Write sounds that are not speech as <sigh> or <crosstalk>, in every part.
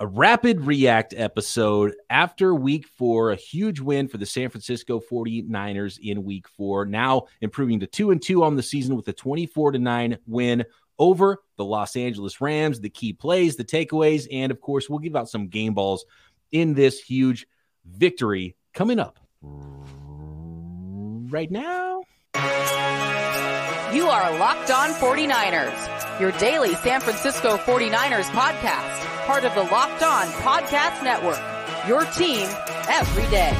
a rapid react episode after week four, a huge win for the San Francisco 49ers in week four, now improving to two and two on the season with a 24 to nine win over the Los Angeles Rams, the key plays, the takeaways, and of course, we'll give out some game balls in this huge victory coming up right now. You are Locked On 49ers, your daily San Francisco 49ers podcast, part of the Locked On Podcast Network. Your team every day.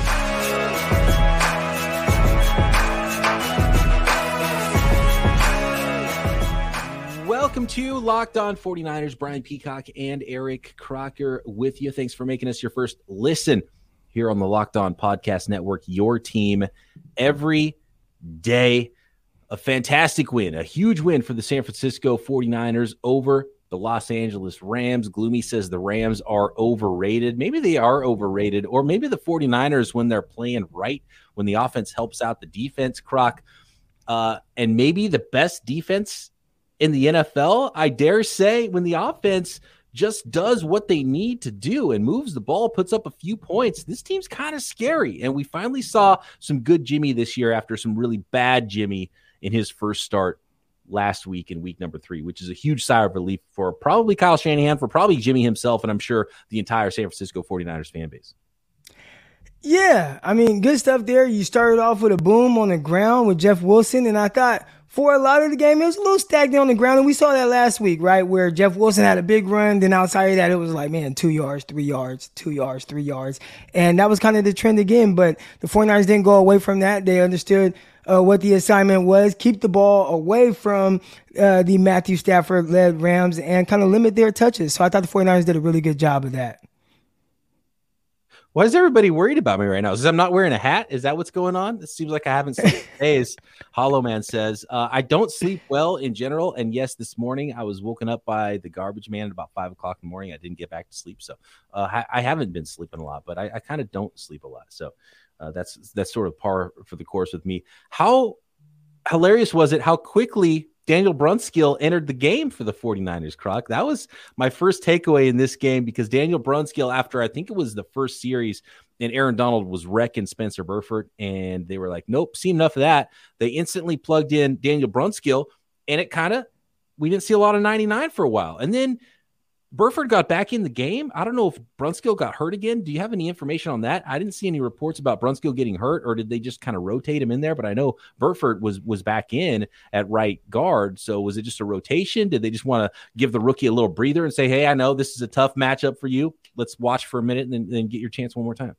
Welcome to Locked On 49ers. Brian Peacock and Eric Crocker with you. Thanks for making us your first listen here on the Locked On Podcast Network. Your team every day. A fantastic win, a huge win for the San Francisco 49ers over the Los Angeles Rams. Gloomy says the Rams are overrated. Maybe they are overrated, or maybe the 49ers, when they're playing right, when the offense helps out the defense, Croc, uh, and maybe the best defense in the NFL, I dare say, when the offense just does what they need to do and moves the ball, puts up a few points, this team's kind of scary. And we finally saw some good Jimmy this year after some really bad Jimmy in his first start last week in week number three, which is a huge sigh of relief for probably Kyle Shanahan, for probably Jimmy himself, and I'm sure the entire San Francisco 49ers fan base. Yeah, I mean, good stuff there. You started off with a boom on the ground with Jeff Wilson, and I thought for a lot of the game, it was a little stagnant on the ground. And we saw that last week, right? Where Jeff Wilson had a big run. Then outside of that, it was like, man, two yards, three yards, two yards, three yards. And that was kind of the trend again. But the 49ers didn't go away from that. They understood uh, what the assignment was keep the ball away from uh, the Matthew Stafford led Rams and kind of limit their touches. So I thought the 49ers did a really good job of that. Why is everybody worried about me right now? Is I'm not wearing a hat? Is that what's going on? It seems like I haven't slept days. Hollow Man says, uh, I don't sleep well in general. And yes, this morning I was woken up by the garbage man at about five o'clock in the morning. I didn't get back to sleep. So uh, I, I, haven't been sleeping a lot, but I, I kind of don't sleep a lot. So uh, that's that's sort of par for the course with me. How hilarious was it? How quickly Daniel Brunskill entered the game for the 49ers, Croc. That was my first takeaway in this game because Daniel Brunskill, after I think it was the first series, and Aaron Donald was wrecking Spencer Burford, and they were like, nope, seen enough of that. They instantly plugged in Daniel Brunskill, and it kind of, we didn't see a lot of 99 for a while. And then Burford got back in the game. I don't know if Brunskill got hurt again. Do you have any information on that? I didn't see any reports about Brunskill getting hurt, or did they just kind of rotate him in there? But I know Burford was was back in at right guard. So was it just a rotation? Did they just want to give the rookie a little breather and say, "Hey, I know this is a tough matchup for you. Let's watch for a minute and then, then get your chance one more time"?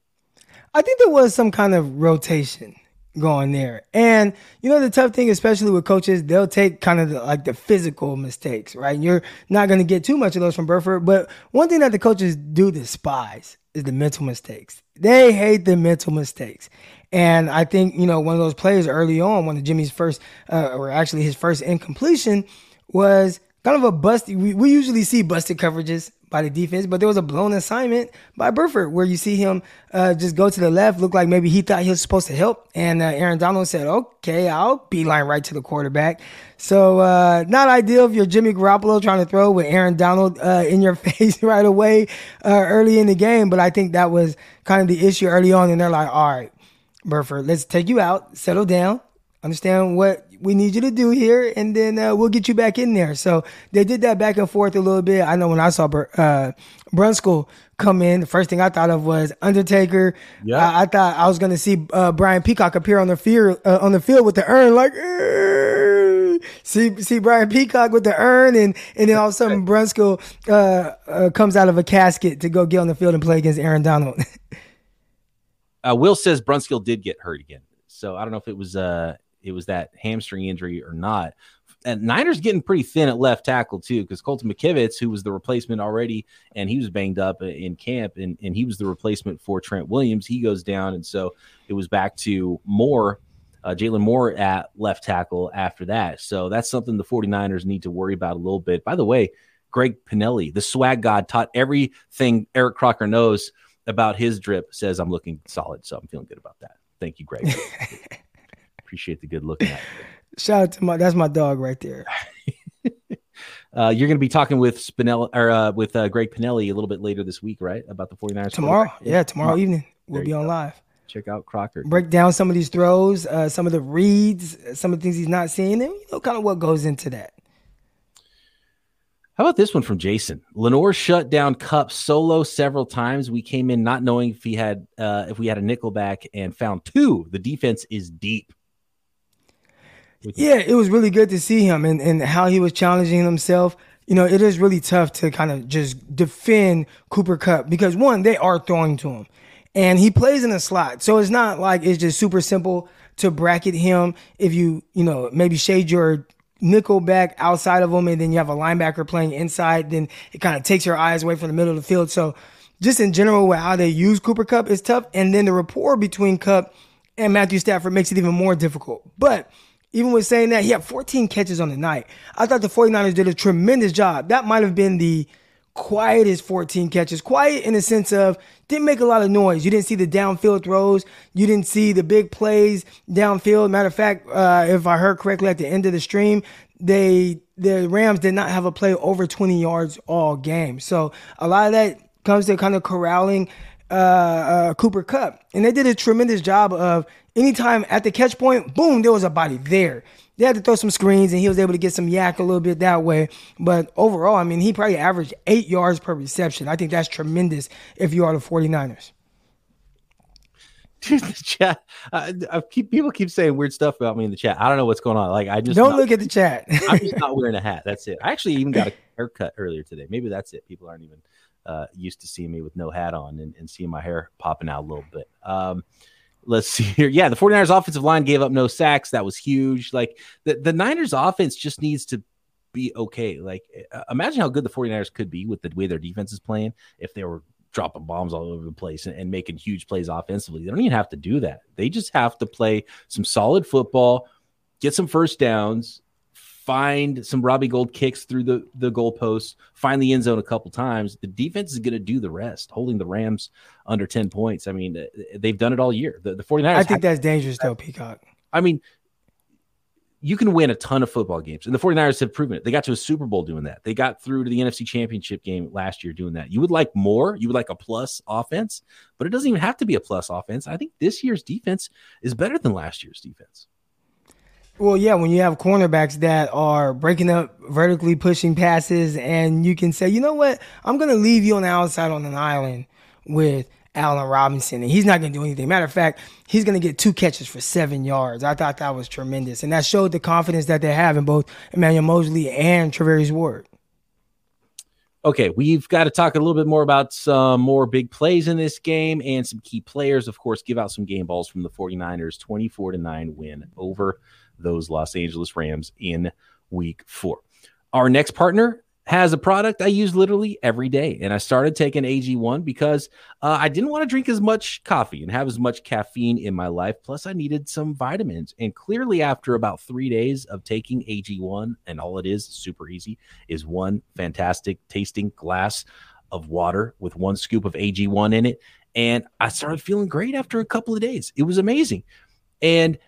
I think there was some kind of rotation going there. And you know the tough thing, especially with coaches, they'll take kind of the, like the physical mistakes, right? You're not going to get too much of those from Burford, but one thing that the coaches do despise is the mental mistakes. They hate the mental mistakes. And I think you know one of those plays early on, one of Jimmy's first, uh, or actually his first incompletion, was kind of a busted. We, we usually see busted coverages by the defense, but there was a blown assignment by Burford where you see him uh, just go to the left, look like maybe he thought he was supposed to help, and uh, Aaron Donald said, "Okay, I'll beeline right to the quarterback." So uh, not ideal if you're Jimmy Garoppolo trying to throw with Aaron Donald uh, in your <laughs> face right away uh, early in the game, but I think that was kind of the issue early on, and they're like, "All right, Burford, let's take you out, settle down, understand what we need you to do here, and then uh, we'll get you back in there. So they did that back and forth a little bit. I know when I saw uh, Brunskill come in, the first thing I thought of was Undertaker. Yeah, I, I thought I was going to see uh, Brian Peacock appear on the field uh, on the field with the urn, like see see Brian Peacock with the urn, and and then all of a sudden Brunskill uh, uh, comes out of a casket to go get on the field and play against Aaron Donald. <laughs> Will says Brunskill did get hurt again, so I don't know if it was uh it was that hamstring injury or not. And Niners getting pretty thin at left tackle too, because Colton McKivitz, who was the replacement already, and he was banged up in camp, and, and he was the replacement for Trent Williams. He goes down, and so it was back to Moore, uh, Jaylon Moore at left tackle after that. So that's something the 49ers need to worry about a little bit. By the way, Greg Pinelli, the swag god, taught everything Eric Crocker knows about his drip. Says I'm looking solid, so I'm feeling good about that. Thank you, Greg. <laughs> appreciate the good look. Shout out to my that's my dog right there. <laughs> Uh, you're going to be talking with Spinelli or uh, with uh, Greg Pinelli a little bit later this week, right? About the 49ers. Tomorrow. Yeah, tomorrow evening. We'll be on go. live. Check out Crocker. Break down some of these throws, uh, some of the reads, some of the things he's not seeing, and you know, kind of what goes into that. How about this one from Jason? Lenoir shut down Kupp solo several times. We came in not knowing if he had uh, if we had a nickel back and found two. The defense is deep. Yeah, it was really good to see him and, and how he was challenging himself. You know, it is really tough to kind of just defend Cooper Kupp because one, they are throwing to him. And he plays in a slot. So it's not like it's just super simple to bracket him if you, you know, maybe shade your nickel back outside of him and then you have a linebacker playing inside, then it kind of takes your eyes away from the middle of the field. So just in general, with how they use Cooper Kupp is tough. And then the rapport between Kupp and Matthew Stafford makes it even more difficult. But even with saying that, he had 14 catches on the night. I thought the 49ers did a tremendous job. That might have been the quietest 14 catches. Quiet in the sense of didn't make a lot of noise. You didn't see the downfield throws. You didn't see the big plays downfield. Matter of fact, uh, if I heard correctly at the end of the stream, they the Rams did not have a play over 20 yards all game. So a lot of that comes to kind of corralling uh, uh, Cooper Kupp, and they did a tremendous job of anytime at the catch point, boom, there was a body there. They had to throw some screens, and he was able to get some YAC a little bit that way. But overall, I mean, he probably averaged eight yards per reception. I think that's tremendous if you are the 49ers. Dude, <laughs> the chat. Uh, I keep people keep saying weird stuff about me in the chat. I don't know what's going on. Like I just don't not, look at the chat. I'm just not wearing a hat. That's it. I actually even got a haircut earlier today. Maybe that's it. People aren't even uh, used to seeing me with no hat on and, and seeing my hair popping out a little bit. Um, let's <laughs> see here. Yeah, the 49ers offensive line gave up no sacks. That was huge. Like the, the Niners offense just needs to be okay. Like uh, imagine how good the 49ers could be with the way their defense is playing if they were dropping bombs all over the place and, and making huge plays offensively. They don't even have to do that. They just have to play some solid football, get some first downs, find some Robbie Gould kicks through the the goalposts, find the end zone a couple times. The defense is going to do the rest, holding the Rams under 10 points. I mean, they've done it all year. The, the 49ers I think that's dangerous though, Peacock. I mean, you can win a ton of football games, and the 49ers have proven it. They got to a Super Bowl doing that. They got through to the NFC Championship game last year doing that. You would like more, you would like a plus offense, but it doesn't even have to be a plus offense. I think this year's defense is better than last year's defense. Well, yeah, when you have cornerbacks that are breaking up vertically pushing passes, and you can say, you know what, I'm going to leave you on the outside on an island with Allen Robinson, and he's not going to do anything. Matter of fact, he's going to get two catches for seven yards. I thought that was tremendous, and that showed the confidence that they have in both Emmanuel Moseley and Charvarius Ward. Okay, we've got to talk a little bit more about some more big plays in this game and some key players. Of course, give out some game balls from the 49ers 24 to 9 win over those Los Angeles Rams in week four. Our next partner has a product I use literally every day. And I started taking AG1 because uh, I didn't want to drink as much coffee and have as much caffeine in my life. Plus, I needed some vitamins. And clearly, after about three days of taking AG1, and all it is, super easy, is one fantastic tasting glass of water with one scoop of AG1 in it. And I started feeling great after a couple of days. It was amazing. And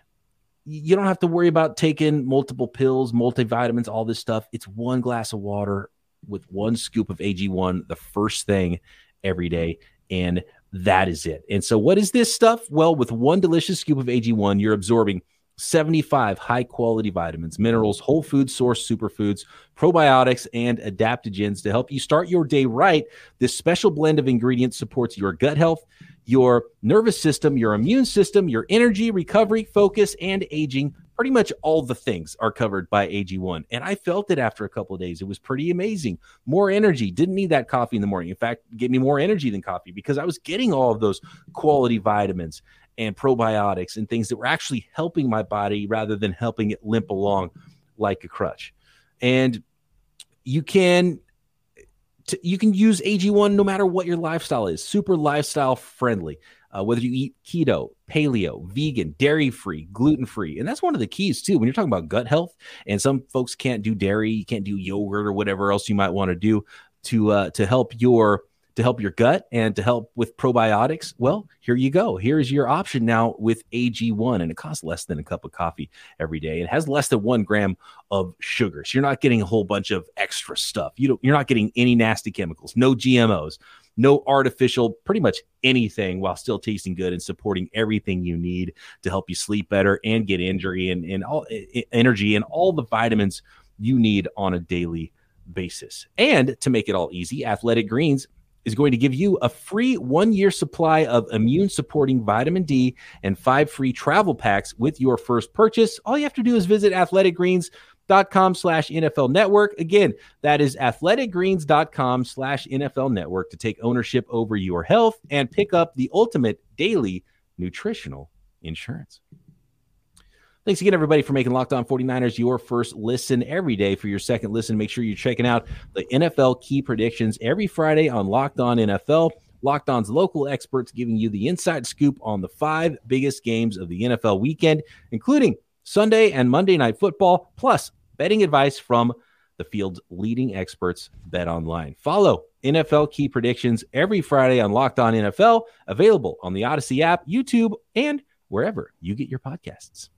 you don't have to worry about taking multiple pills, multivitamins, all this stuff. It's one glass of water with one scoop of AG1 the first thing every day. And that is it. And so, what is this stuff? Well, with one delicious scoop of AG1, you're absorbing 75 high quality vitamins, minerals, whole food source superfoods, probiotics, and adaptogens to help you start your day right. This special blend of ingredients supports your gut health your nervous system, your immune system, your energy, recovery, focus, and aging. Pretty much all the things are covered by AG1. And I felt it after a couple days. It was pretty amazing. More energy. Didn't need that coffee in the morning. In fact, gave me more energy than coffee because I was getting all of those quality vitamins and probiotics and things that were actually helping my body rather than helping it limp along like a crutch. And you can to, you can use AG1 no matter what your lifestyle is. Super lifestyle friendly. Uh, whether you eat keto, paleo, vegan, dairy free, gluten free. And that's one of the keys, too. When you're talking about gut health, and some folks can't do dairy, you can't do yogurt or whatever else you might want to do to uh, to help your to help your gut and to help with probiotics, well, here you go. Here's your option now with AG1, and it costs less than a cup of coffee every day. It has less than one gram of sugar, so you're not getting a whole bunch of extra stuff. You don't, you're not getting any nasty chemicals, no GMOs, no artificial, pretty much anything, while still tasting good and supporting everything you need to help you sleep better and get injury and, and all energy and all the vitamins you need on a daily basis. And to make it all easy, Athletic Greens is going to give you a free one year supply of immune supporting vitamin D and five free travel packs with your first purchase. All you have to do is visit athleticgreens.com slash NFL network. Again, that is athleticgreens.com slash NFL network to take ownership over your health and pick up the ultimate daily nutritional insurance. Thanks again, everybody, for making Locked On 49ers your first listen every day. For your second listen, make sure you're checking out the NFL key predictions every Friday on Locked On NFL. Locked On's local experts giving you the inside scoop on the five biggest games of the NFL weekend, including Sunday and Monday night football, plus betting advice from the field's leading experts, Bet Online. Follow NFL key predictions every Friday on Locked On NFL, available on the Odyssey app, YouTube, and wherever you get your podcasts.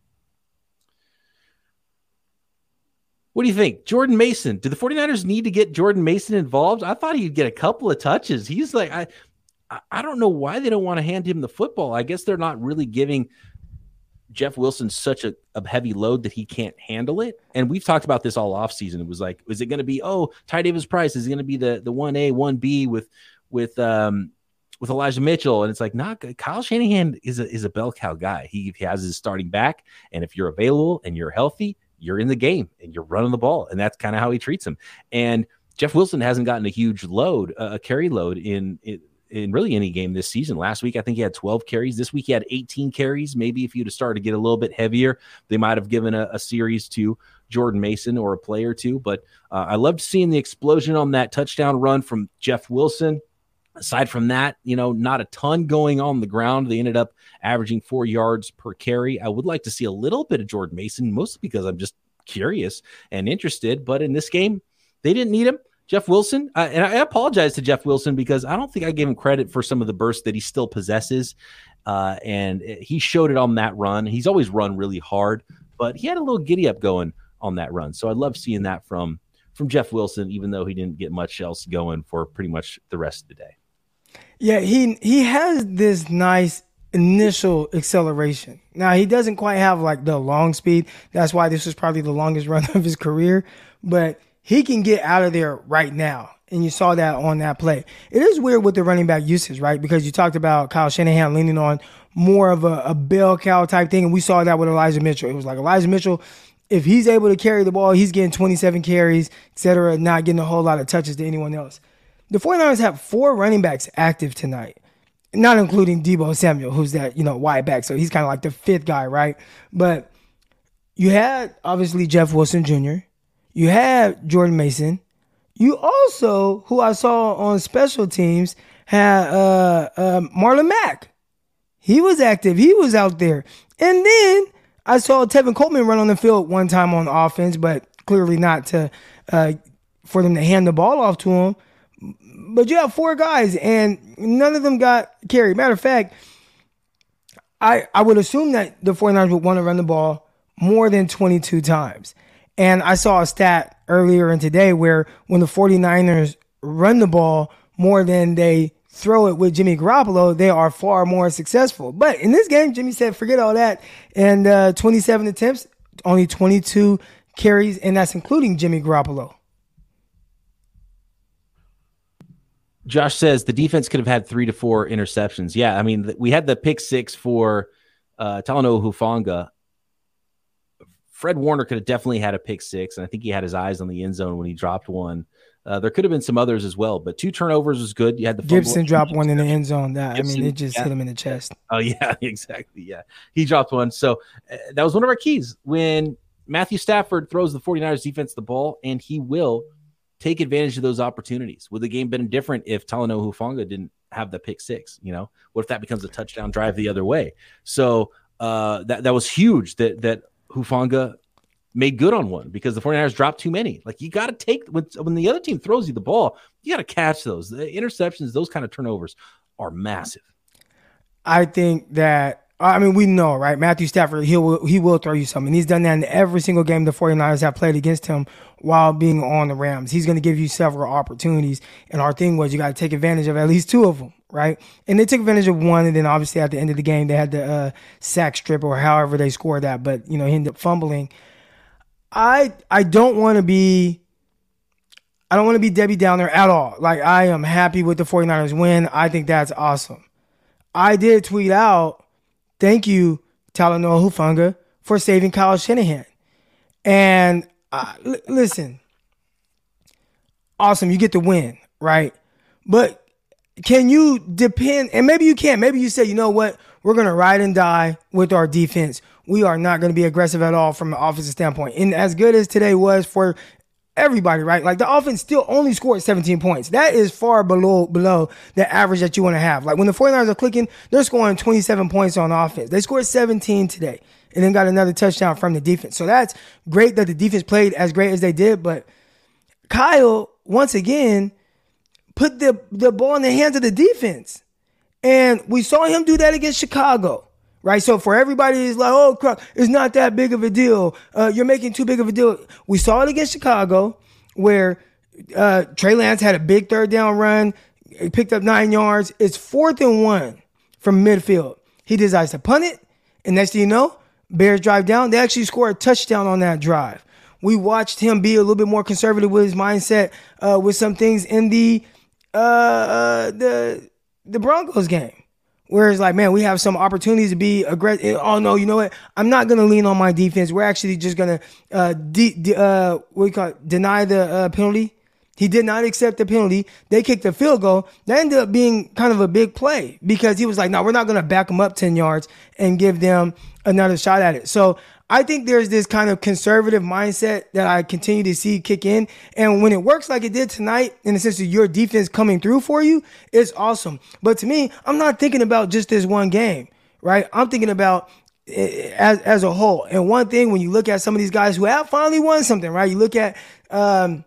What do you think? Jordan Mason. Do the 49ers need to get Jordan Mason involved? I thought he'd get a couple of touches. He's like, I I don't know why they don't want to hand him the football. I guess they're not really giving Jeff Wilson such a, a heavy load that he can't handle it. And we've talked about this all offseason. It was like, is it going to be, oh, Ty Davis Price? Is going to be the the one A, one B with with um with Elijah Mitchell? And it's like, not Kyle Shanahan is a is a bell cow guy. He, he has his starting back. And if you're available and you're healthy, you're in the game and you're running the ball. And that's kind of how he treats him. And Jeff Wilson hasn't gotten a huge load, a carry load in, in in really any game this season. Last week, I think he had 12 carries. This week, he had 18 carries. Maybe if you'd have started to get a little bit heavier, they might have given a, a series to Jordan Mason or a play or two. But uh, I loved seeing the explosion on that touchdown run from Jeff Wilson aside from that, you know, not a ton going on the ground. They ended up averaging four yards per carry. I would like to see a little bit of Jordan Mason, mostly because I'm just curious and interested. But in this game, they didn't need him. Jeff Wilson, uh, and I apologize to Jeff Wilson because I don't think I gave him credit for some of the bursts that he still possesses. Uh, and he showed it on that run. He's always run really hard, but he had a little giddy up going on that run. So I love seeing that from from Jeff Wilson, even though he didn't get much else going for pretty much the rest of the day. Yeah, he he has this nice initial acceleration. Now he doesn't quite have like the long speed. That's why this was probably the longest <laughs> run of his career. But he can get out of there right now. And you saw that on that play. It is weird with the running back usage, right? Because you talked about Kyle Shanahan leaning on more of a, a bell cow type thing. And we saw that with Elijah Mitchell. It was like Elijah Mitchell, if he's able to carry the ball, he's getting 27 carries, et cetera, not getting a whole lot of touches to anyone else. The 49ers have four running backs active tonight, not including Deebo Samuel, who's that, you know, wide back. So he's kind of like the fifth guy, right? But you had obviously Jeff Wilson Jr., you had Jordan Mason. You also, who I saw on special teams, had uh, uh, Marlon Mack. He was active. He was out there. And then I saw Tevin Coleman run on the field one time on offense, but clearly not to uh, for them to hand the ball off to him but you have four guys and none of them got carried. Matter of fact, I, I would assume that the 49ers would want to run the ball more than 22 times. And I saw a stat earlier in today where when the 49ers run the ball more than they throw it with Jimmy Garoppolo, they are far more successful. But in this game, Jimmy said, forget all that. And uh, 27 attempts, only 22 carries, and that's including Jimmy Garoppolo. Josh says the defense could have had three to four interceptions. Yeah, I mean, we had the pick six for uh, Talanoa Hufanga. Fred Warner could have definitely had a pick six, and I think he had his eyes on the end zone when he dropped one. Uh, there could have been some others as well, but two turnovers was good. You had the Gibson dropped one in the end zone. That Gibson, I mean, it just yeah. hit him in the chest. Oh yeah, <laughs> exactly. Yeah, he dropped one. So uh, that was one of our keys when Matthew Stafford throws the 49ers defense the ball, and he will take advantage of those opportunities. Would the game been different if Talanoa Hufanga didn't have the pick six? You know, what if that becomes a touchdown drive the other way? So uh, that that was huge that that Hufanga made good on one because the 49ers dropped too many. Like you got to take when, when the other team throws you the ball, you got to catch those. The interceptions, those kind of turnovers are massive. I think that I mean, we know, right? Matthew Stafford, he will he will throw you something. He's done that in every single game the 49ers have played against him while being on the Rams. He's going to give you several opportunities. And our thing was you got to take advantage of at least two of them, right? And they took advantage of one. And then obviously at the end of the game, they had the uh, sack strip or however they scored that. But, you know, he ended up fumbling. I I don't want to be I don't want to be Debbie Downer at all. Like I am happy with the 49ers win. I think that's awesome. I did tweet out Thank you, Talanoa Hufanga, for saving Kyle Shanahan. And uh, l- listen, awesome, you get the win, right? But can you depend? And maybe you can't. Maybe you say, you know what? We're going to ride and die with our defense. We are not going to be aggressive at all from an offensive standpoint. And as good as today was for everybody, right? Like the offense still only scored 17 points. That is far below below the average that you want to have. Like when the 49ers are clicking, they're scoring 27 points on offense. They scored 17 today and then got another touchdown from the defense. So that's great that the defense played as great as they did, but Kyle once again put the the ball in the hands of the defense. And we saw him do that against Chicago right? So for everybody, it's like, oh, crap, it's not that big of a deal. Uh, you're making too big of a deal. We saw it against Chicago, where uh, Trey Lance had a big third down run, he picked up nine yards. It's fourth and one from midfield. He decides to punt it, and next thing you know, Bears drive down. They actually score a touchdown on that drive. We watched him be a little bit more conservative with his mindset uh, with some things in the uh, uh the the Broncos game. Whereas, like, man, we have some opportunities to be aggressive. Oh no, you know what? I'm not gonna lean on my defense. We're actually just gonna uh, de- de- uh what do you call it? deny the uh, penalty. He did not accept the penalty. They kicked the field goal. That ended up being kind of a big play because he was like, "No, we're not going to back them up ten yards and give them another shot at it." So I think there's this kind of conservative mindset that I continue to see kick in. And when it works like it did tonight, in the sense of your defense coming through for you, it's awesome. But to me, I'm not thinking about just this one game, right? I'm thinking about eh, as as a whole. And one thing when you look at some of these guys who have finally won something, right? You look at um,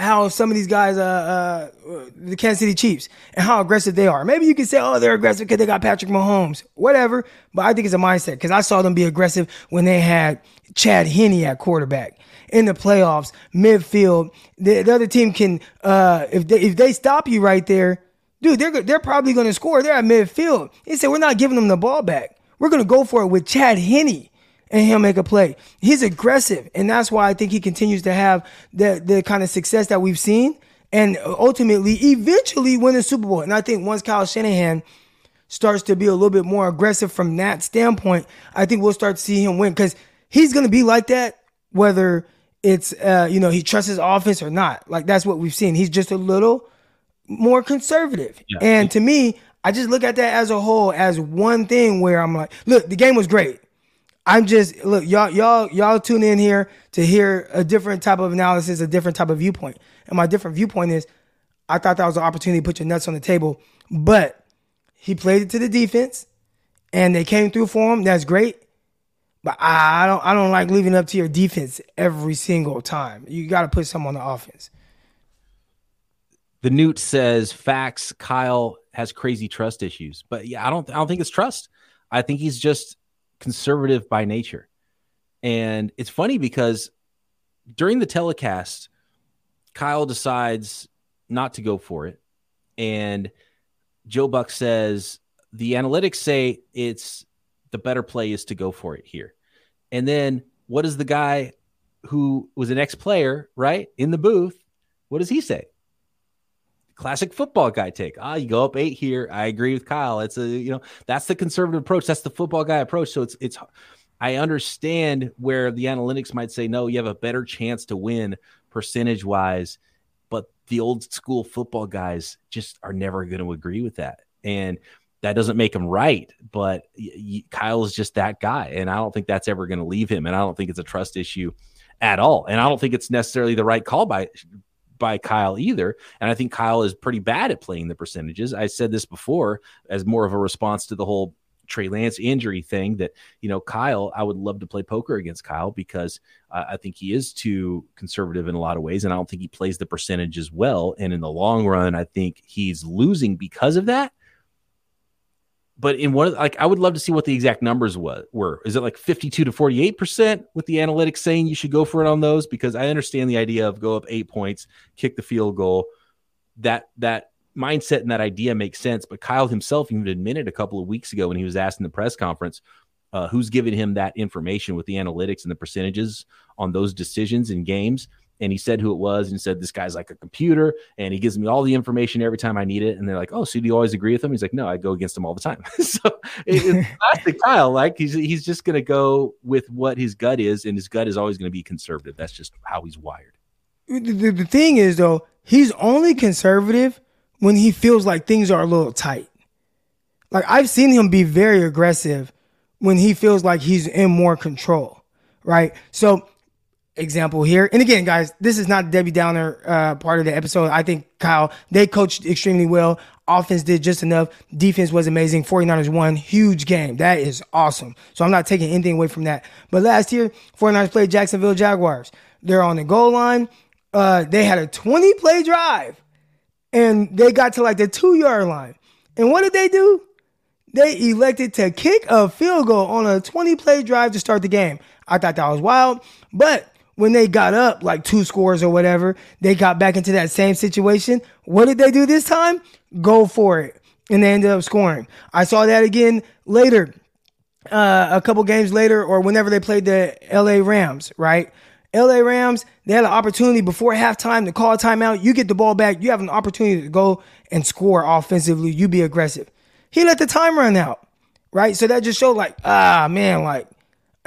how some of these guys, uh, uh, the Kansas City Chiefs, and how aggressive they are. Maybe you can say, oh, they're aggressive because they got Patrick Mahomes, whatever. But I think it's a mindset because I saw them be aggressive when they had Chad Henne at quarterback in the playoffs, midfield. The, the other team can, uh, if they if they stop you right there, dude, they're they're probably going to score. They're at midfield. They said, we're not giving them the ball back. We're going to go for it with Chad Henne and he'll make a play. He's aggressive, and that's why I think he continues to have the the kind of success that we've seen, and ultimately, eventually, win the Super Bowl. And I think once Kyle Shanahan starts to be a little bit more aggressive from that standpoint, I think we'll start to see him win because he's going to be like that whether it's uh, you know he trusts his offense or not. Like that's what we've seen. He's just a little more conservative, yeah. and to me. I just look at that as a whole as one thing where I'm like, look, the game was great. I'm just look, y'all, y'all, y'all tune in here to hear a different type of analysis, a different type of viewpoint. And my different viewpoint is, I thought that was an opportunity to put your nuts on the table, but he played it to the defense, and they came through for him. That's great, but I, don't, I don't like leaving up to your defense every single time. You got to put some on the offense. The Newt says facts. Kyle has crazy trust issues, but yeah, I don't, I don't think it's trust. I think he's just conservative by nature. And it's funny because during the telecast, Kyle decides not to go for it. And Joe Buck says the analytics say it's the better play is to go for it here. And then what does the guy who was an ex player, right, in the booth, what does he say? Classic football guy take. Ah, you go up eight here. I agree with Kyle. It's a you know that's the conservative approach. That's the football guy approach. So it's it's. I understand where the analytics might say no, you have a better chance to win percentage wise, but the old school football guys just are never going to agree with that, and that doesn't make him right. But Kyle is just that guy, and I don't think that's ever going to leave him, and I don't think it's a trust issue at all. And I don't think it's necessarily the right call by by Kyle either. And I think Kyle is pretty bad at playing the percentages. I said this before as more of a response to the whole Trey Lance injury thing that, you know, Kyle, I would love to play poker against Kyle because uh, I think he is too conservative in a lot of ways. And I don't think he plays the percentage as well. And in the long run, I think he's losing because of that. But in one, like, I would love to see what the exact numbers was, were. Is it like 52 to 48% with the analytics saying you should go for it on those? Because I understand the idea of go up eight points, kick the field goal. That, that, mindset and that idea makes sense. But Kyle himself even admitted a couple of weeks ago when he was asked in the press conference uh, who's giving him that information with the analytics and the percentages on those decisions in games. And he said who it was and he said, This guy's like a computer and he gives me all the information every time I need it. And they're like, Oh, so do you always agree with him? He's like, No, I go against him all the time. <laughs> so it, it's <laughs> classic Kyle. Like he's, he's just going to go with what his gut is. And his gut is always going to be conservative. That's just how he's wired. The, the thing is, though, he's only conservative when he feels like things are a little tight. Like I've seen him be very aggressive when he feels like he's in more control, right? So, example here, and again, guys, this is not Debbie Downer uh, part of the episode. I think Kyle they coached extremely well. Offense did just enough. Defense was amazing. 49ers won. Huge game. That is awesome. So I'm not taking anything away from that. But last year, 49ers played Jacksonville Jaguars. They're on the goal line. Uh, they had a 20 play drive and they got to like the two yard line. And what did they do? They elected to kick a field goal on a 20 play drive to start the game. I thought that was wild. But when they got up like two scores or whatever, they got back into that same situation. What did they do this time? Go for it. And they ended up scoring. I saw that again later, uh, a couple games later, or whenever they played the LA Rams, right? LA Rams, they had an opportunity before halftime to call a timeout. You get the ball back. You have an opportunity to go and score offensively. You be aggressive. He let the time run out, right? So that just showed like, ah, man, like,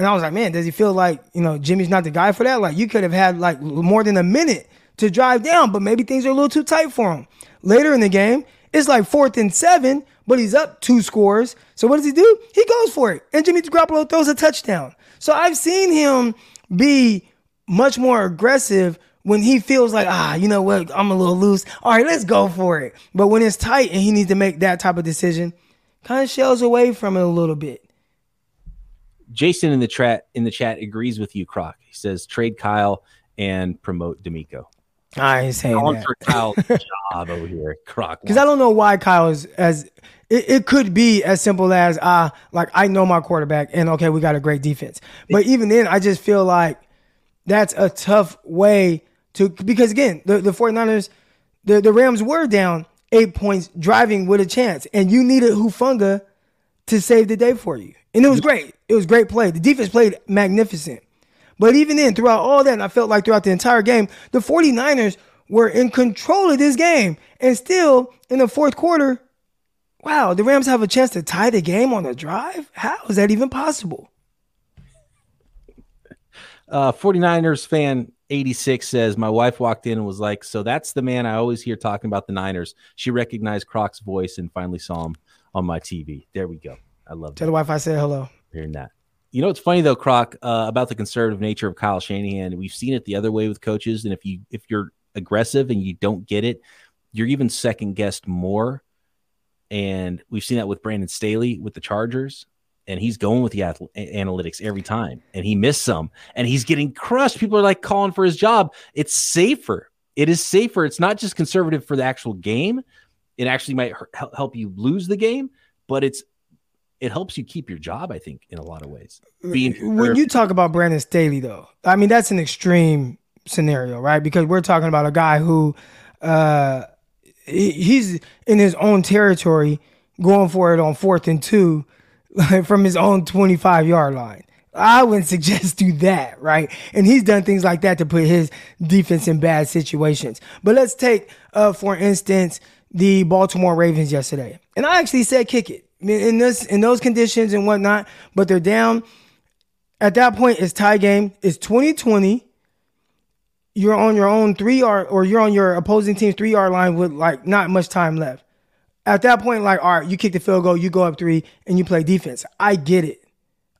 and I was like, man, does he feel like, you know, Jimmy's not the guy for that? Like, you could have had like more than a minute to drive down, but maybe things are a little too tight for him. Later in the game, it's like fourth and seven, but he's up two scores. So what does he do? He goes for it. And Jimmy Garoppolo throws a touchdown. So I've seen him be much more aggressive when he feels like, ah, you know what, I'm a little loose. All right, let's go for it. But when it's tight and he needs to make that type of decision, kind of shells away from it a little bit. Jason in the chat in the chat agrees with you, Croc. He says trade Kyle and promote DeMeco. I ain't saying that. for Kyle's job over here, Croc. Because I don't know why Kyle is as it, it could be as simple as ah, uh, like I know my quarterback and okay, we got a great defense. But even then, I just feel like that's a tough way to because again, the, the 49ers, the, the Rams were down eight points driving with a chance. And you needed Hufanga to save the day for you. And it was great. It was great play. The defense played magnificent. But even then, throughout all that, and I felt like throughout the entire game, the 49ers were in control of this game. And still, in the fourth quarter, wow, the Rams have a chance to tie the game on a drive? How is that even possible? Uh, 49ers fan 86 says, My wife walked in and was like, So that's the man I always hear talking about the Niners. She recognized Croc's voice and finally saw him on my TV. There we go. I love Tell that. the wife I said hello. Hearing that. You know, it's funny though, Croc, uh, about the conservative nature of Kyle Shanahan. We've seen it the other way with coaches. And if you if you're aggressive and you don't get it, you're even second guessed more. And we've seen that with Brandon Staley with the Chargers and he's going with the analytics every time and he missed some and he's getting crushed people are like calling for his job it's safer it is safer it's not just conservative for the actual game it actually might help you lose the game but it's it helps you keep your job i think in a lot of ways Being when you talk about brandon staley though i mean that's an extreme scenario right because we're talking about a guy who uh he's in his own territory going for it on fourth and two <laughs> from his own 25 yard line. I wouldn't <laughs> suggest do that, right? And he's done things like that to put his defense in bad situations. But let's take, uh, for instance, the Baltimore Ravens yesterday. And I actually said kick it in this in those conditions and whatnot, but they're down. At that point, it's tie game. It's 2020. You're on your own three yard, or you're on your opposing team's three yard line with like not much time left. At that point, like, all right, you kick the field goal, you go up three, and you play defense. I get it.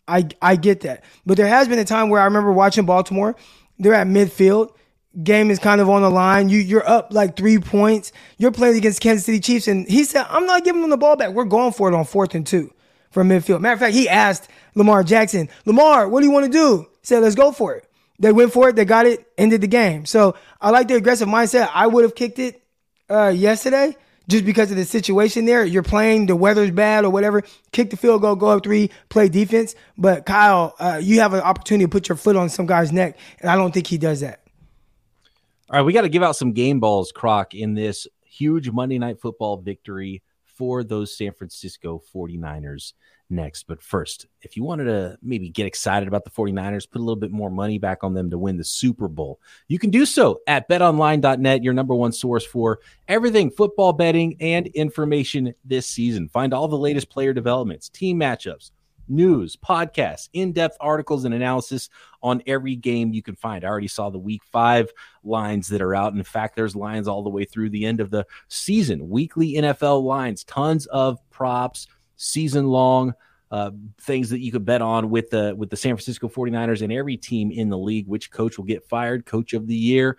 I I get that. But there has been a time where I remember watching Baltimore. They're at midfield. Game is kind of on the line. You you're up like three points. You're playing against Kansas City Chiefs, and he said, "I'm not giving them the ball back. We're going for it on fourth and two. from midfield. Matter of fact, he asked Lamar Jackson, Lamar, what do you want to do? He said, let's go for it. They went for it. They got it. Ended the game. So I like the aggressive mindset. I would have kicked it uh, yesterday just because of the situation there. You're playing, the weather's bad or whatever. Kick the field goal, go up three, play defense. But Kyle, uh, you have an opportunity to put your foot on some guy's neck, and I don't think he does that. All right, we got to give out some game balls, Croc, in this huge Monday Night Football victory for those San Francisco 49ers next. But first, if you wanted to maybe get excited about the 49ers, put a little bit more money back on them to win the Super Bowl, you can do so at betonline.net, your number one source for everything football betting and information this season. Find all the latest player developments, team matchups, news, podcasts, in depth articles, and analysis on every game you can find. I already saw the week five lines that are out. In fact, there's lines all the way through the end of the season, weekly NFL lines, tons of props season long uh, things that you could bet on with the with the San Francisco 49ers and every team in the league which coach will get fired coach of the year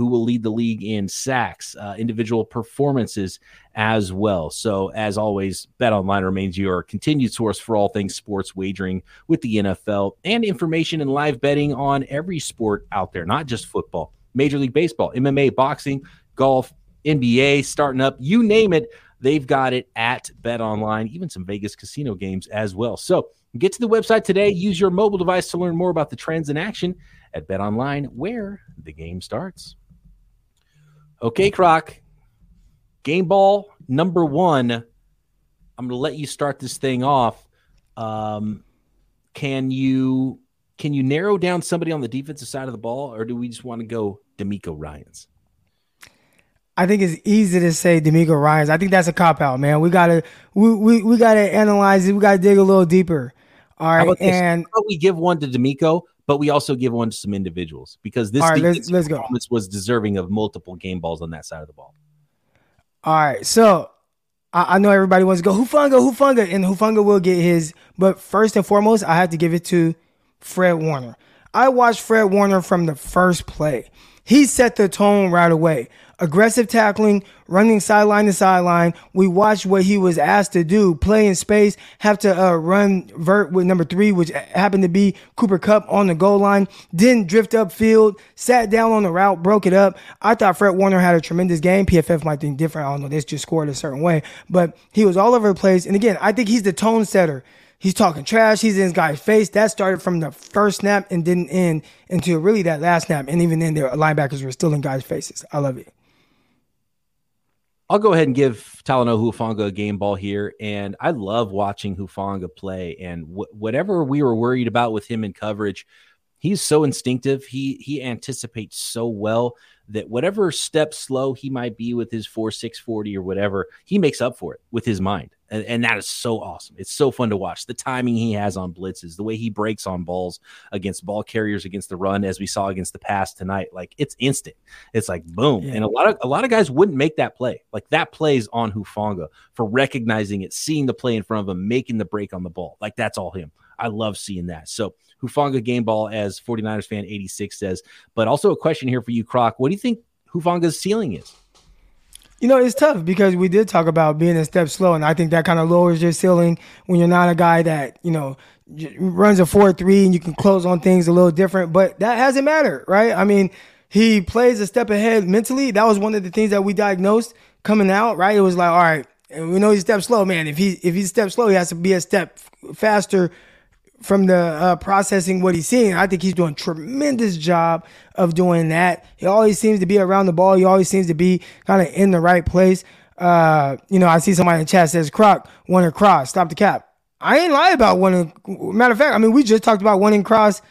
who will lead the league in sacks uh, individual performances as well so as always bet online remains your continued source for all things sports wagering with the NFL and information and live betting on every sport out there not just football major league baseball MMA boxing golf NBA starting up you name it They've got it at Bet Online, even some Vegas casino games as well. So get to the website today. Use your mobile device to learn more about the trends in action at Bet Online, where the game starts. Okay, Croc. Game ball number one. I'm going to let you start this thing off. Um, can you can you narrow down somebody on the defensive side of the ball, or do we just want to go DeMeco Ryans? I think it's easy to say DeMeco Ryans. I think that's a cop out, man. We gotta we, we, we gotta analyze it. We gotta dig a little deeper. All right, and we give one to DeMeco, but we also give one to some individuals because this right, let's, let's go. was deserving of multiple game balls on that side of the ball. All right, so I, I know everybody wants to go Hufanga, Hufanga, and Hufanga will get his. But first and foremost, I have to give it to Fred Warner. I watched Fred Warner from the first play. He set the tone right away aggressive tackling, running sideline to sideline. We watched what he was asked to do, play in space, have to uh, run vert with number three, which happened to be Cooper Kupp on the goal line. Didn't drift upfield, sat down on the route, broke it up. I thought Fred Warner had a tremendous game. PFF might think different. I don't know. This just scored a certain way, but he was all over the place. And again, I think he's the tone setter. He's talking trash. He's in his guy's face. That started from the first snap and didn't end until really that last snap. And even then, the linebackers were still in guys' faces. I love it. I'll go ahead and give Talanoa Hufanga a game ball here. And I love watching Hufanga play. And wh- whatever we were worried about with him in coverage, he's so instinctive. He he anticipates so well that whatever step slow he might be with his four six forty or whatever, he makes up for it with his mind and, and, that is so awesome. It's so fun to watch. The timing he has on blitzes, the way he breaks on balls against ball carriers against the run, as we saw against the pass tonight, like it's instant. It's like boom, yeah. and a lot of a lot of guys wouldn't make that play. Like that plays on Hufanga for recognizing it, seeing the play in front of him, making the break on the ball. Like that's all him. I love seeing that. So Hufanga game ball, as 49ers fan 86 says. But also a question here for you, Croc. What do you think Hufanga's ceiling is? You know, it's tough because we did talk about being a step slow, and I think that kind of lowers your ceiling when you're not a guy that you know runs a four three and you can close on things a little different. But that hasn't mattered, right? I mean, he plays a step ahead mentally. That was one of the things that we diagnosed coming out, right? It was like, all right, we know he's step slow, man. If he if he's step slow, he has to be a step faster from the uh, processing what he's seeing. I think he's doing tremendous job of doing that. He always seems to be around the ball. He always seems to be kind of in the right place. Uh, you know, I see somebody in the chat says Croc, one and cross, stop the cap. I ain't lie about one. Matter of fact, I mean, we just talked about one and cross.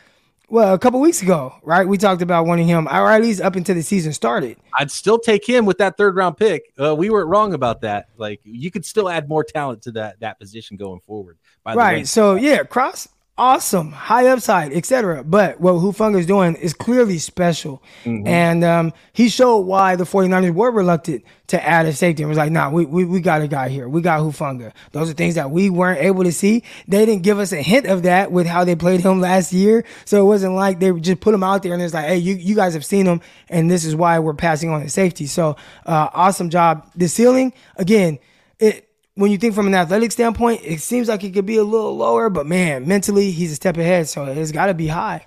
Well, a couple weeks ago, right? We talked about wanting him, or at least up until the season started. I'd still take him with that third round pick. Uh, we weren't wrong about that. Like you could still add more talent to that that position going forward. right. So yeah, cross awesome, high upside, etc. But what Hufanga is doing is clearly special. Mm-hmm. And um, he showed why the 49ers were reluctant to add a safety. And was like, nah, we, we, we got a guy here. We got Hufanga. Those are things that we weren't able to see. They didn't give us a hint of that with how they played him last year. So it wasn't like they just put him out there and it's like, hey, you, you guys have seen him and this is why we're passing on the safety. So uh, awesome job. The ceiling, again, when you think from an athletic standpoint, it seems like it could be a little lower, but man, mentally he's a step ahead, so it's got to be high.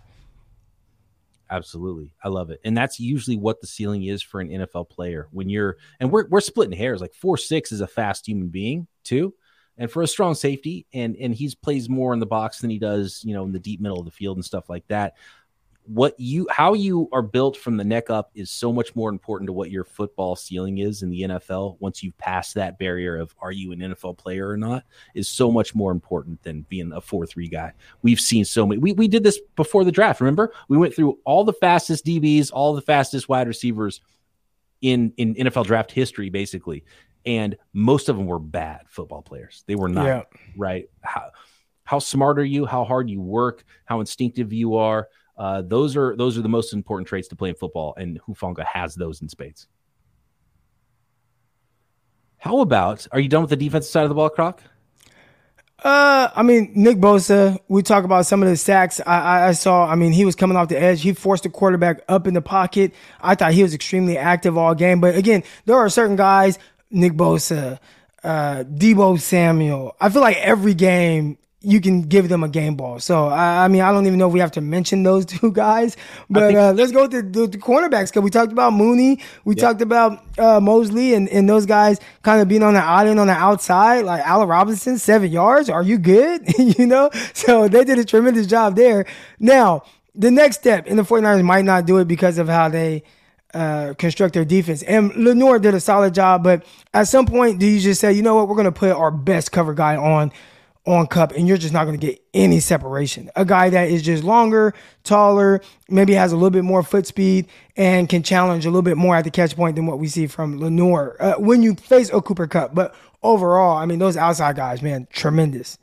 Absolutely. I love it. And that's usually what the ceiling is for an NFL player. When you're and we're we're splitting hairs. Like four six is a fast human being, too. And for a strong safety, and and he's plays more in the box than he does, you know, in the deep middle of the field and stuff like that what you how you are built from the neck up is so much more important to what your football ceiling is in the NFL once you've passed that barrier of are you an NFL player or not is so much more important than being a 4-3 guy. We've seen so many we, we did this before the draft, remember? We went through all the fastest DBs, all the fastest wide receivers in in NFL draft history basically. And most of them were bad football players. They were not yeah. right. How how smart are you? How hard you work? How instinctive you are? Uh, those are those are the most important traits to play in football, and Hufanga has those in spades. How about are you done with the defensive side of the ball, Croc? Uh, I mean, Nick Bosa. We talk about some of the sacks I, I, saw. I mean, he was coming off the edge. He forced the quarterback up in the pocket. I thought he was extremely active all game. But again, there are certain guys, Nick Bosa, uh, Deebo Samuel. I feel like every game you can give them a game ball. So I, I, mean, I don't even know if we have to mention those <laughs> two guys, but think- uh, let's go to the, the cornerbacks because we talked about Mooney, we talked about uh, Moseley, and, and those guys kind of being on the island on the outside, like Allen Robinson, seven yards. Are you good? <laughs> you know, so they did a tremendous job there. Now the next step, and the 49ers might not do it because of how they. Uh, construct their defense. And Lenoir did a solid job, but at some point, do you just say, you know what, we're going to put our best cover guy on on Kupp and you're just not going to get any separation. A guy that is just longer, taller, maybe has a little bit more foot speed, and can challenge a little bit more at the catch point than what we see from Lenoir uh, when you face a Cooper Kupp. But overall, I mean, those outside guys, man, tremendous.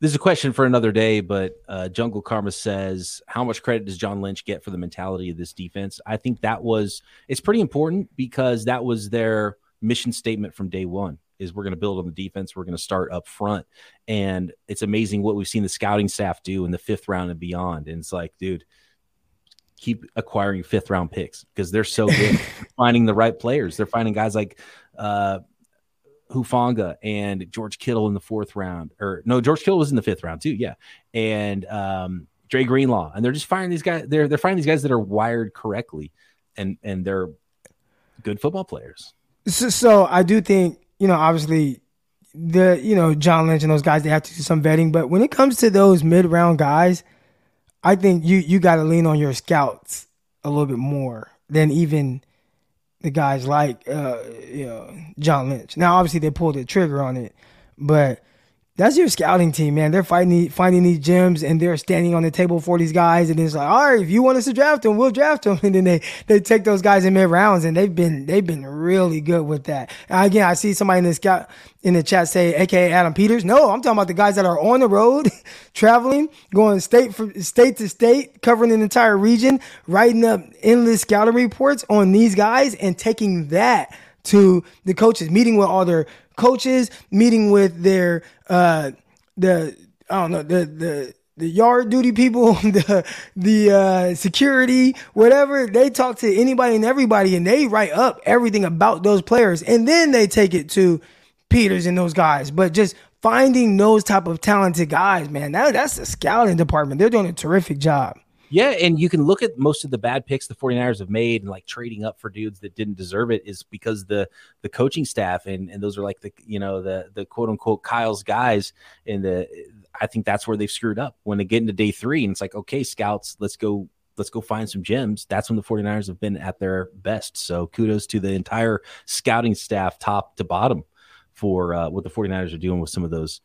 This is a question for another day, but uh, Jungle Karma says, How much credit does John Lynch get for the mentality of this defense? I think that was, it's pretty important because that was their mission statement from day one is we're going to build on the defense. We're going to start up front. And it's amazing what we've seen the scouting staff do in the fifth round and beyond. And it's like, dude, keep acquiring fifth round picks because they're so good <laughs> finding the right players. They're finding guys like uh, Hufanga and George Kittle in the fourth round. Or no, George Kittle was in the fifth round too. Yeah. And um, Dre Greenlaw. And they're just finding these guys. They're they're finding these guys that are wired correctly and and they're good football players. So, so I do think you know, obviously the you know John Lynch and those guys they have to do some vetting, but when it comes to those mid round guys, I think you you got to lean on your scouts a little bit more than even the guys like uh, you know John Lynch. Now, obviously they pulled the trigger on it, but that's your scouting team, man. They're fighting, finding these gems, and they're standing on the table for these guys. And it's like, all right, if you want us to draft them, we'll draft them. <laughs> And then they they take those guys in mid rounds, and they've been they've been really good with that. And again, I see somebody in the scout in the chat say, "AKA Adam Peters." No, I'm talking about the guys that are on the road, <laughs> traveling, going state for state to state, covering an entire region, writing up endless scouting reports on these guys, and taking that to the coaches, meeting with all their coaches, meeting with their uh the I don't know the the the yard duty people, <laughs> the the uh, security, whatever. They talk to anybody and everybody, and they write up everything about those players, and then they take it to Peters and those guys. But just finding those type of talented guys, man, that, that's the scouting department. They're doing a terrific job. Yeah, and you can look at most of the bad picks the 49ers have made and like trading up for dudes that didn't deserve it is because the the coaching staff and and those are like the you know the the quote unquote Kyle's guys and the I think that's where they've screwed up when they get into day 3 and it's like okay scouts let's go let's go find some gems. That's when the 49ers have been at their best. So kudos to the entire scouting staff top to bottom for uh, what the 49ers are doing with some of those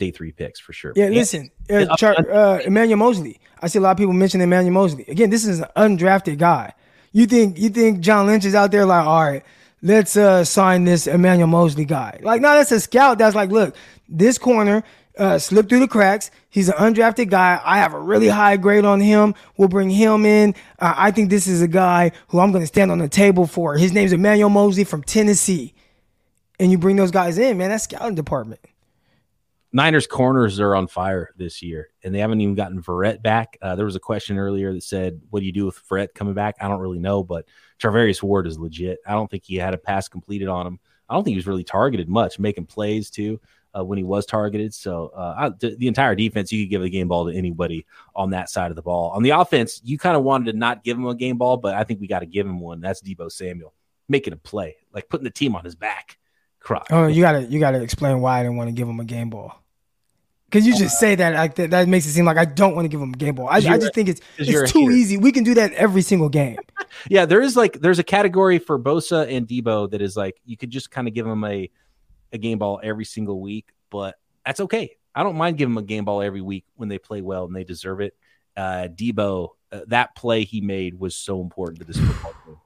day three picks for sure. Yeah, listen, uh, Char- uh, Emmanuel Moseley. I see a lot of people mention Emmanuel Moseley. Again, this is an undrafted guy. You think you think John Lynch is out there like, all right, let's uh, sign this Emmanuel Moseley guy. Like, no, that's a scout. That's like, look, this corner uh, slipped through the cracks. He's an undrafted guy. I have a really high grade on him. We'll bring him in. Uh, I think this is a guy who I'm going to stand on the table for. His name's Emmanuel Moseley from Tennessee. And you bring those guys in, man. That's scouting department. Niners corners are on fire this year, and they haven't even gotten Verrett back. Uh, there was a question earlier that said, "What do you do with Verrett coming back?" I don't really know, but Charvarius Ward is legit. I don't think he had a pass completed on him. I don't think he was really targeted much, making plays too uh, when he was targeted. So uh, I, the, the, entire defense, you could give a game ball to anybody on that side of the ball. On the offense, you kind of wanted to not give him a game ball, but I think we got to give him one. That's Deebo Samuel making a play, like putting the team on his back. Cry. Oh, you gotta you gotta explain why I didn't want to give him a game ball. Because you just say that like that, that, makes it seem like I don't want to give him a game ball. I, I just think it's it's too easy. We can do that every single game. <laughs> yeah, there is like there's a category for Bosa and Deebo that is like you could just kind of give them a a game ball every single week, but that's okay. I don't mind giving them a game ball every week when they play well and they deserve it. Uh, Deebo, uh, that play he made was so important to this football team.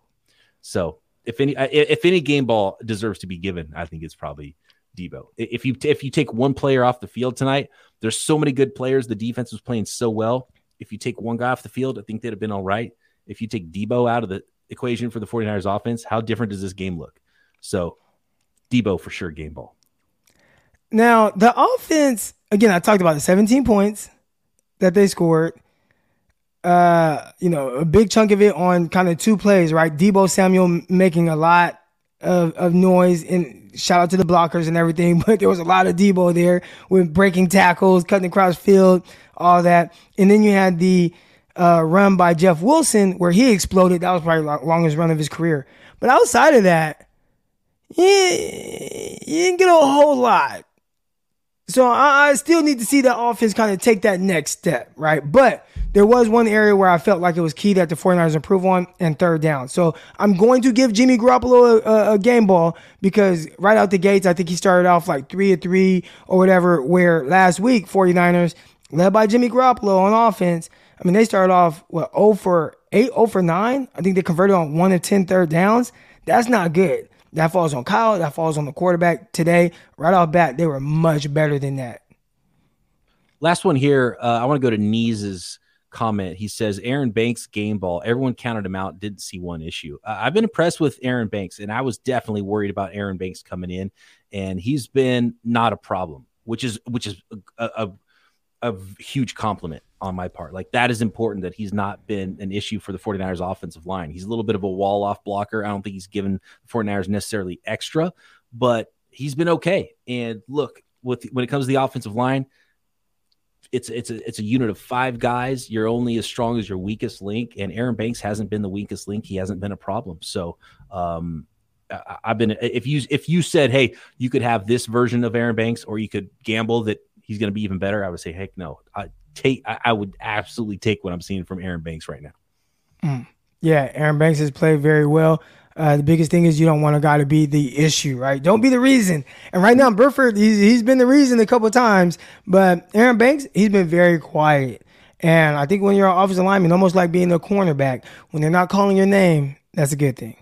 So if any if any game ball deserves to be given, I think it's probably Deebo. If you if you take one player off the field tonight, there's so many good players. The defense was playing so well. If you take one guy off the field, I think they'd have been all right. If you take Deebo out of the equation for the 49ers offense, how different does this game look? So Deebo for sure game ball. Now, the offense, again, I talked about the 17 points that they scored. Uh, you know, a big chunk of it on kind of two plays, right? Deebo Samuel making a lot of, of noise and shout out to the blockers and everything, <laughs> but there was a lot of Deebo there with breaking tackles, cutting across field, all that. And then you had the uh, run by Jeff Wilson where he exploded. That was probably the longest run of his career. But outside of that, you, you didn't get a whole lot. So I, I still need to see the offense kind of take that next step, right? But there was one area where I felt like it was key that the 49ers improve on and third down. So I'm going to give Jimmy Garoppolo a, a, game ball because right out the gates, I think he started off like three or three or whatever, where last week, 49ers, led by Jimmy Garoppolo on offense, I mean, they started off, what, 0 for 8, 0 for 9? I think they converted on 1 of 10 third downs. That's not good. That falls on Kyle. That falls on the quarterback today. Right off bat, they were much better than that. Last one here. Uh, I want to go to Nees's comment. He says Aaron Banks game ball. Everyone counted him out. Didn't see one issue. Uh, I've been impressed with Aaron Banks, and I was definitely worried about Aaron Banks coming in, and he's been not a problem, which is which is a, a, a huge compliment on my part. Like that is important that he's not been an issue for the 49ers offensive line. He's a little bit of a wall off blocker. I don't think he's given the 49ers necessarily extra, but he's been okay. And look, with when it comes to the offensive line, it's it's a it's a unit of five guys. You're only as strong as your weakest link, and Aaron Banks hasn't been the weakest link. He hasn't been a problem. So um, I've been if you if you said, hey, you could have this version of Aaron Banks, or you could gamble that he's going to be even better, I would say, heck no. I, take I, I, would absolutely take what I'm seeing from Aaron Banks right now. Mm. Yeah, Aaron Banks has played very well. Uh, the biggest thing is you don't want a guy to be the issue, right? Don't be the reason. And right now, Burford, he's, he's been the reason a couple times, but Aaron Banks, he's been very quiet. And I think when you're an offensive lineman, almost like being a cornerback, when they're not calling your name, that's a good thing.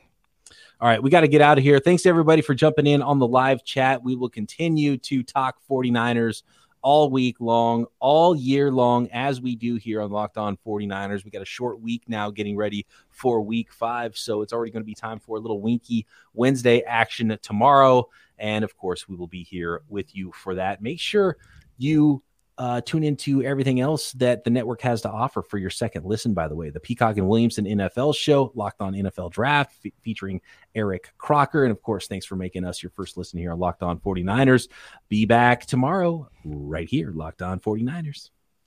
All right, we got to get out of here. Thanks everybody for jumping in on the live chat. We will continue to talk 49ers all week long, all year long, as we do here on Locked On 49ers. We got a short week now getting ready for week five. So it's already going to be time for a little winky Wednesday action tomorrow. And of course, we will be here with you for that. Make sure you uh, tune into everything else that the network has to offer for your second listen, by the way. The Peacock and Williamson NFL show, Locked On NFL Draft, fe- featuring Eric Crocker. And of course, thanks for making us your first listen here on Locked On 49ers. Be back tomorrow, right here, Locked On 49ers.